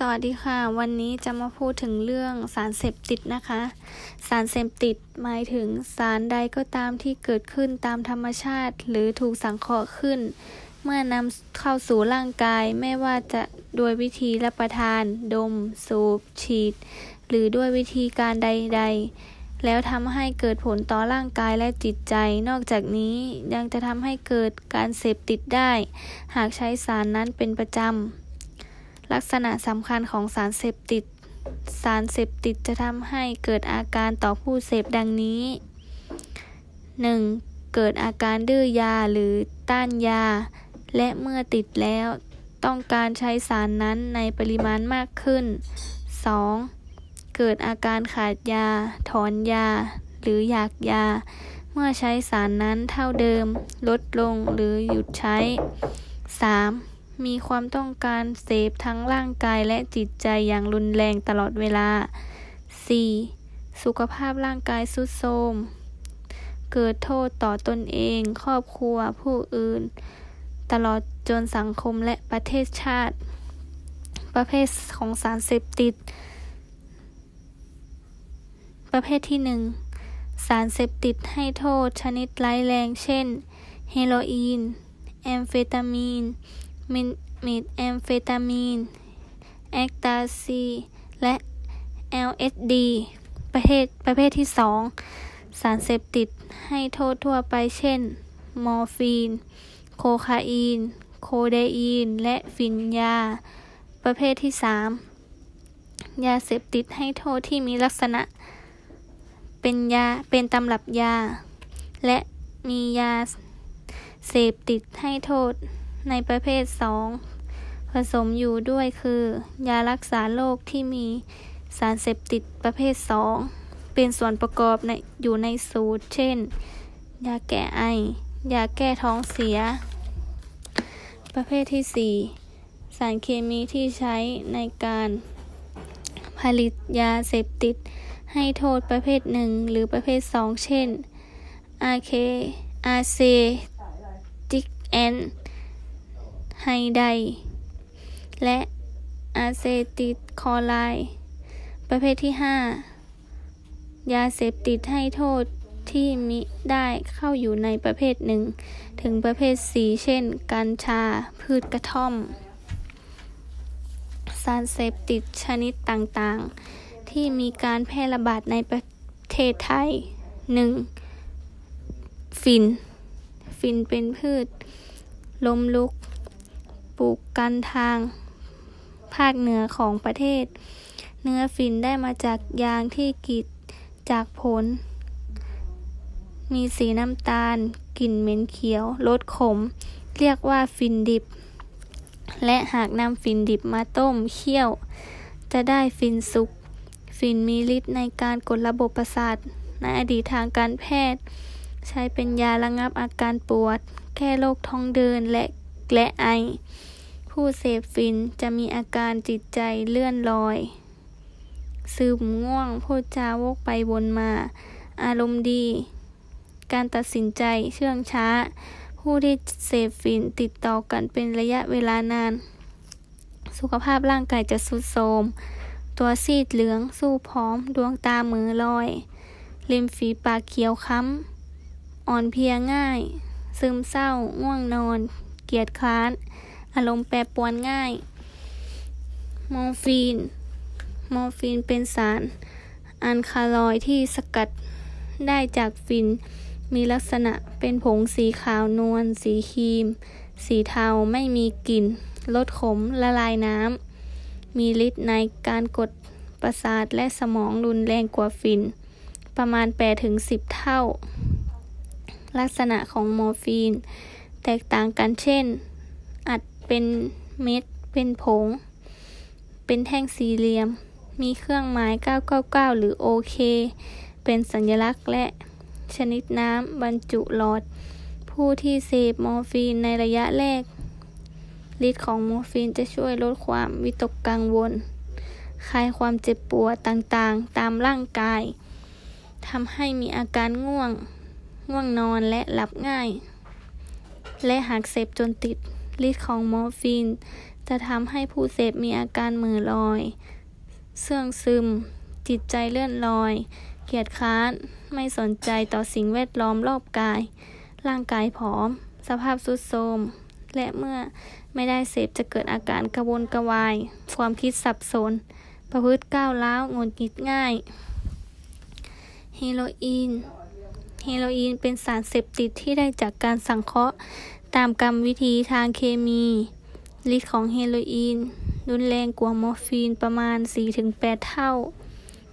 สวัสดีค่ะ วันนี้จะมาพูดถึงเรื่องสารเสพติดนะคะ สารเสพติดหมายถึงสารใดก็ตามที่เกิดขึ้นตามธรรมชาติ หรือถูกสังเคราะห์ขึ้น เมื่อนำเข้าสู่ร่างกายไม่ว่าจะโดยวิธีรับประทาน ดม สูบ ฉีด หรือด้วยวิธีการใด ๆ แล้วทำให้เกิดผลต่อร่างกายและจิตใจ นอกจากนี้ยังจะทำให้เกิดการเสพติดได้ หากใช้สารนั้นเป็นประจำ ลักษณะสำคัญของสารเสพติด สารเสพติดจะทำให้เกิดอาการต่อผู้เสพดังนี้ 1. เกิดอาการดื้อยาหรือต้านยา และเมื่อติดแล้ว ต้องการใช้สารนั้นในปริมาณมากขึ้น 2. เกิดอาการขาดยา ถอนยา หรืออยากยา เมื่อใช้สารนั้นเท่าเดิม ลดลงหรือหยุดใช้ 3. มีความต้องการเสพทั้งร่างกายและจิตใจอย่างรุนแรงตลอดเวลา 4. สุขภาพร่างกายสุดโทรม เกิดโทษต่อตนเอง ครอบครัว ผู้อื่น ตลอดจนสังคมและประเทศชาติ ประเภทของสารเสพติด ประเภทที่หนึ่งสารเสพติดให้โทษชนิดร้ายแรง เช่น เฮโรอีน แอมเฟตามีน เมทแอมเฟตามีน เอ็กซ์ตาซี และ LSD ประเภทประเภทที่สองสารเสพติดให้โทษทั่วไปเช่น มอร์ฟีน โคคาอีน โคเดอีน และฝิ่นยา ประเภทที่สามยาเสพติดให้โทษที่มีลักษณะ เป็นยาเป็นตำรับยา และมียาเสพติดให้โทษ ในประเภทสองผสมอยู่ด้วยคือ ยารักษาโรคที่มีสารเสพติดประเภทสองเป็นส่วนประกอบในอยู่ในสูตร เช่น ยาแก้ไอ ยาแก้ท้องเสีย ประเภทที่ 4 สารเคมีที่ใช้ในการผลิตยาเสพติด ให้โทษประเภทหนึ่งหรือประเภทสองเช่นอาเคอาเซติกแอน ไฮไดและอะเซติดคอไลประเภทที่ 5 ยาเสพติดให้โทษที่มิได้เข้าอยู่ในประเภทหนึ่ง ถึงประเภทสีเช่น กัญชา พืชกระท่อม สารเสพติดชนิดต่างๆ ที่มีการแพร่ระบาดในประเทศไทย 1. ฟิน ฟินเป็นพืชลมลุก ปลูกกันทางภาคเหนือของประเทศ เนื้อฝิ่นได้มาจากยางที่กีดจากผล มีสีน้ำตาล กลิ่นเหม็นเขียว รสขม เรียกว่าฝิ่นดิบ และหากนำฝิ่นดิบมาต้มเคี่ยว จะได้ฝิ่นสุกฝิ่นมีฤทธิ์ในการกดระบบประสาท ในอดีตทางการแพทย์ ใช้เป็นยาระงับอาการปวด แก้โรคท้องเดินและ และไอ ผู้เสพฟินจะมีอาการจิตใจเลื่อนลอย ซึมง่วงพูดจาวกไปวนมา อารมณ์ดี การตัดสินใจเชื่องช้า ผู้ที่เสพฟินติดต่อกันเป็นระยะเวลานาน สุขภาพร่างกายจะสุดโทรมตัวซีดเหลืองสู้พร้อม ดวงตาเมือลอย ริมฝีปากเขียวค้ำ อ่อนเพลียง่าย ซึมเศร้า ง่วงนอน เกียจคร้าน อารมณ์แปรปรวนง่าย มอร์ฟีน มอร์ฟีนเป็นสารอัลคาลอยด์ที่สกัดได้จากฝิ่น มีลักษณะเป็นผงสีขาวนวล สีครีม สีเทาไม่มีกลิ่นรสขมละลายน้ำ มีฤทธิ์ในการกดประสาทและสมองรุนแรงกว่าฝิ่น ประมาณ8-10 เท่า ลักษณะของมอร์ฟีน แตกต่างกันเช่น อัดเป็นเม็ด เป็นผง เป็นแท่งสี่เหลี่ยม มีเครื่องหมาย 999 หรือโอเคเป็นสัญลักษณ์และชนิดน้ำบรรจุหลอด ผู้ที่เสพมอร์ฟีนในระยะแรกฤทธิ์ของมอร์ฟีนจะช่วยลดความวิตกกังวล คลายความเจ็บปวดต่างๆ ตามร่างกายทำให้มีอาการง่วง ง่วงนอนและหลับง่าย และหากเสพจนติดฤทธิ์ของมอร์ฟีน จะทำให้ผู้เสพมีอาการมือลอย เสื่องซึม จิตใจเลื่อนลอย เกียดค้าน ไม่สนใจต่อสิ่งแวดล้อมรอบกาย ร่างกายผอม สภาพสุดโทรม และเมื่อไม่ได้เสพจะเกิดอาการกระวนกระวาย ความคิดสับสน ประพฤติก้าวร้าวงนกิดง่าย เฮโรอีน เฮโรอีนเป็นสารเสพติดที่ได้จากการสังเคราะห์ตามกรรมวิธีทางเคมีฤทธิ์ของเฮโรอีนรุนแรงกว่ามอร์ฟีนประมาณ 4-8 เท่า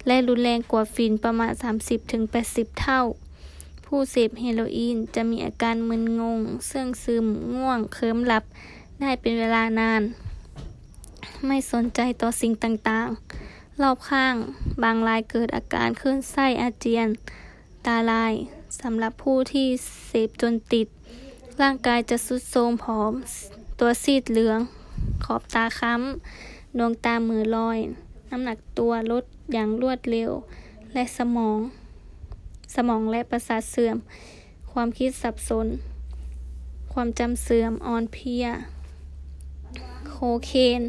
และรุนแรงกว่าฟีนประมาณ 30-80 เท่า ผู้เสพเฮโรอีนจะมีอาการมึนงง เสื่องซึม ง่วง เคลิ้มหลับ ได้เป็นเวลานาน ไม่สนใจต่อสิ่งต่างๆ รอบข้าง บางรายเกิดอาการคลื่นไส้อาเจียน ตาลาย สำหรับผู้ที่เสพจนติด ร่างกายจะสุดโทรมผอม ตัวซีดเหลือง ขอบตาค้ำ ดวงตามือลอย น้ำหนักตัวลดอย่างรวดเร็ว และสมอง สมองและประสาทเสื่อม ความคิดสับสน ความจำเสื่อมอ่อนเพลีย โคเคน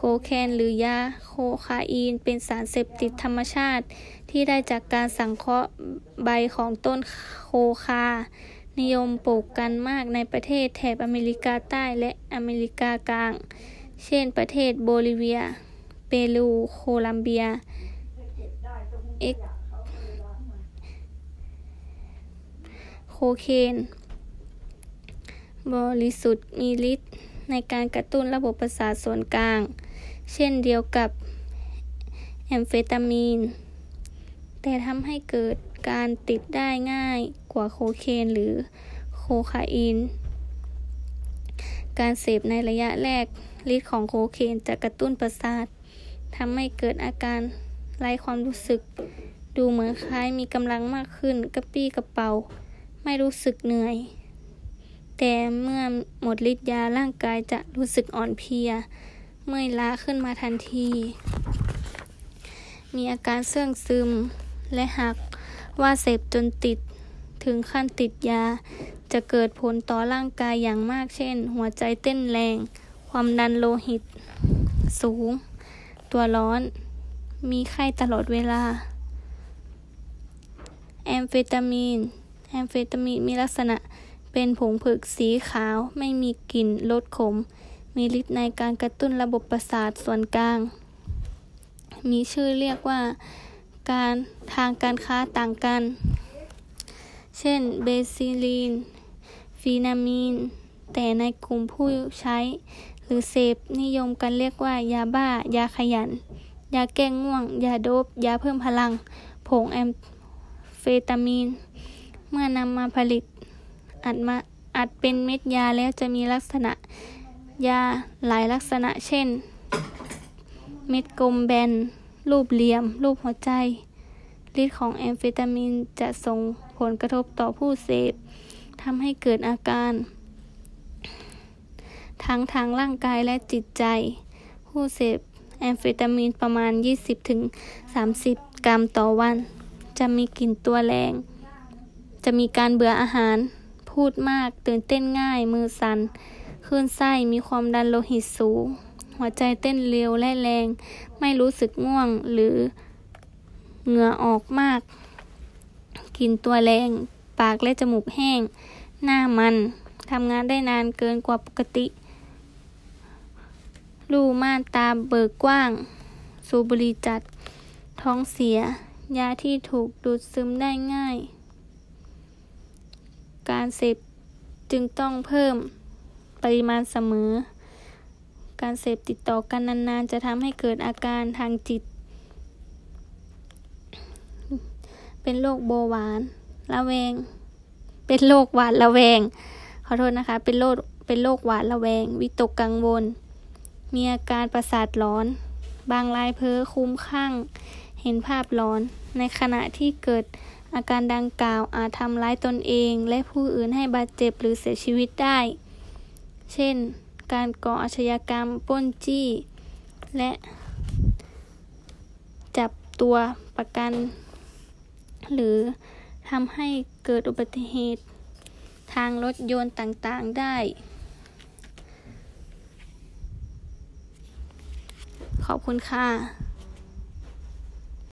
โคเคนหรือยาโคคาอีน เป็นสารเสพติดธรรมชาติ ที่ได้จากการสังเคราะห์ใบของต้นโคคา นิยมปลูกกันมากในประเทศแถบอเมริกาใต้และอเมริกากลาง เช่นประเทศโบลิเวีย เปรู โคลัมเบีย เอ็กโคเคนบริสุทธิ์มีฤทธิ์ในการกระตุ้นระบบประสาทส่วนกลาง เช่นเดียวกับแอมเฟตามีน แต่ทำให้เกิดการติดได้ง่ายกว่าโคเคนหรือโคคาอีนการเสพในระยะแรกฤทธิ์ของโคเคนจะกระตุ้นประสาททำให้เกิดอาการไร้ความรู้สึก ดูเหมือนคล้ายมีกำลังมากขึ้นกระปี้กระเป๋า ไม่รู้สึกเหนื่อย แต่เมื่อหมดฤทธิ์ยาร่างกายจะรู้สึกอ่อนเพลีย เมื่อยล้าขึ้นมาทันที มีอาการเสื่องซึม และหักว่าเสพจนติดถึงขั้นติดยา จะเกิดผลต่อร่างกายอย่างมากเช่น หัวใจเต้นแรง ความดันโลหิต สูง ตัวร้อน มีไข้ตลอดเวลา แอมเฟตามีน แอมเฟตามีนมีลักษณะเป็นผงผึกสีขาวไม่มีกลิ่นรสขม มีฤทธิ์ในการกระตุ้นระบบประสาทส่วนกลาง มีชื่อเรียกว่าการทางการค้าต่างกัน เช่น เบซิลีน ฟีนามีน แต่ในกลุ่มผู้ใช้ หรือเสพนิยมกันเรียกว่า ยาบ้า ยาขยัน ยาแก้ง่วง ยาโดบ ยาเพิ่มพลัง ผงแอมเฟตามีน เมื่อนำมาผลิตอัดมาอัดเป็นเม็ดยาแล้วจะมีลักษณะ ยาหลายลักษณะเช่น เม็ดกลมแบน รูปเหลี่ยม รูปหัวใจฤทธิ์ของแอมเฟตามีนจะส่งผลกระทบต่อผู้เสพทำให้เกิดอาการ ทั้งทางร่างกายและจิตใจ ผู้เสพแอมเฟตามีนประมาณ 20-30 กรัมต่อวัน จะมีกลิ่นตัวแรง จะมีการเบื่ออาหาร พูดมาก ตื่นเต้นง่าย มือสัน่น คลื่นไส้มีความดันโลหิตสูง หัวใจเต้นเร็วและแรง ไม่รู้สึกง่วงหรือเหงื่อออกมาก กินตัวแรง ปากและจมูกแห้ง หน้ามันทำงานได้นานเกินกว่าปกติ รูม่านตาเบิกกว้าง สูบุรีจัด ท้องเสีย ยาที่ถูกดูดซึมได้ง่าย การเสพจึงต้องเพิ่ม ปริมาณเสมอ การเสพติดต่อกันนานๆ จะทำให้เกิดอาการทางจิต เป็นโรคโบหวานระแวง เป็นโรคหวานระแวง ขอโทษนะคะ เป็นโรค เป็นโรคหวานระแวง วิตกกังวล มีอาการประสาทร้อน บางรายเพ้อคุ้มข้าง เห็นภาพร้อน ในขณะที่เกิดอาการดังกล่าวอาจทำร้ายตนเอง และผู้อื่นให้บาดเจ็บหรือเสียชีวิตได้ เช่น การก่ออาชญากรรมป้นจี้ และจับตัวประกัน หรือทำให้เกิดอุบัติเหตุ ทางรถยนต์ต่างๆได้ ขอบคุณค่ะ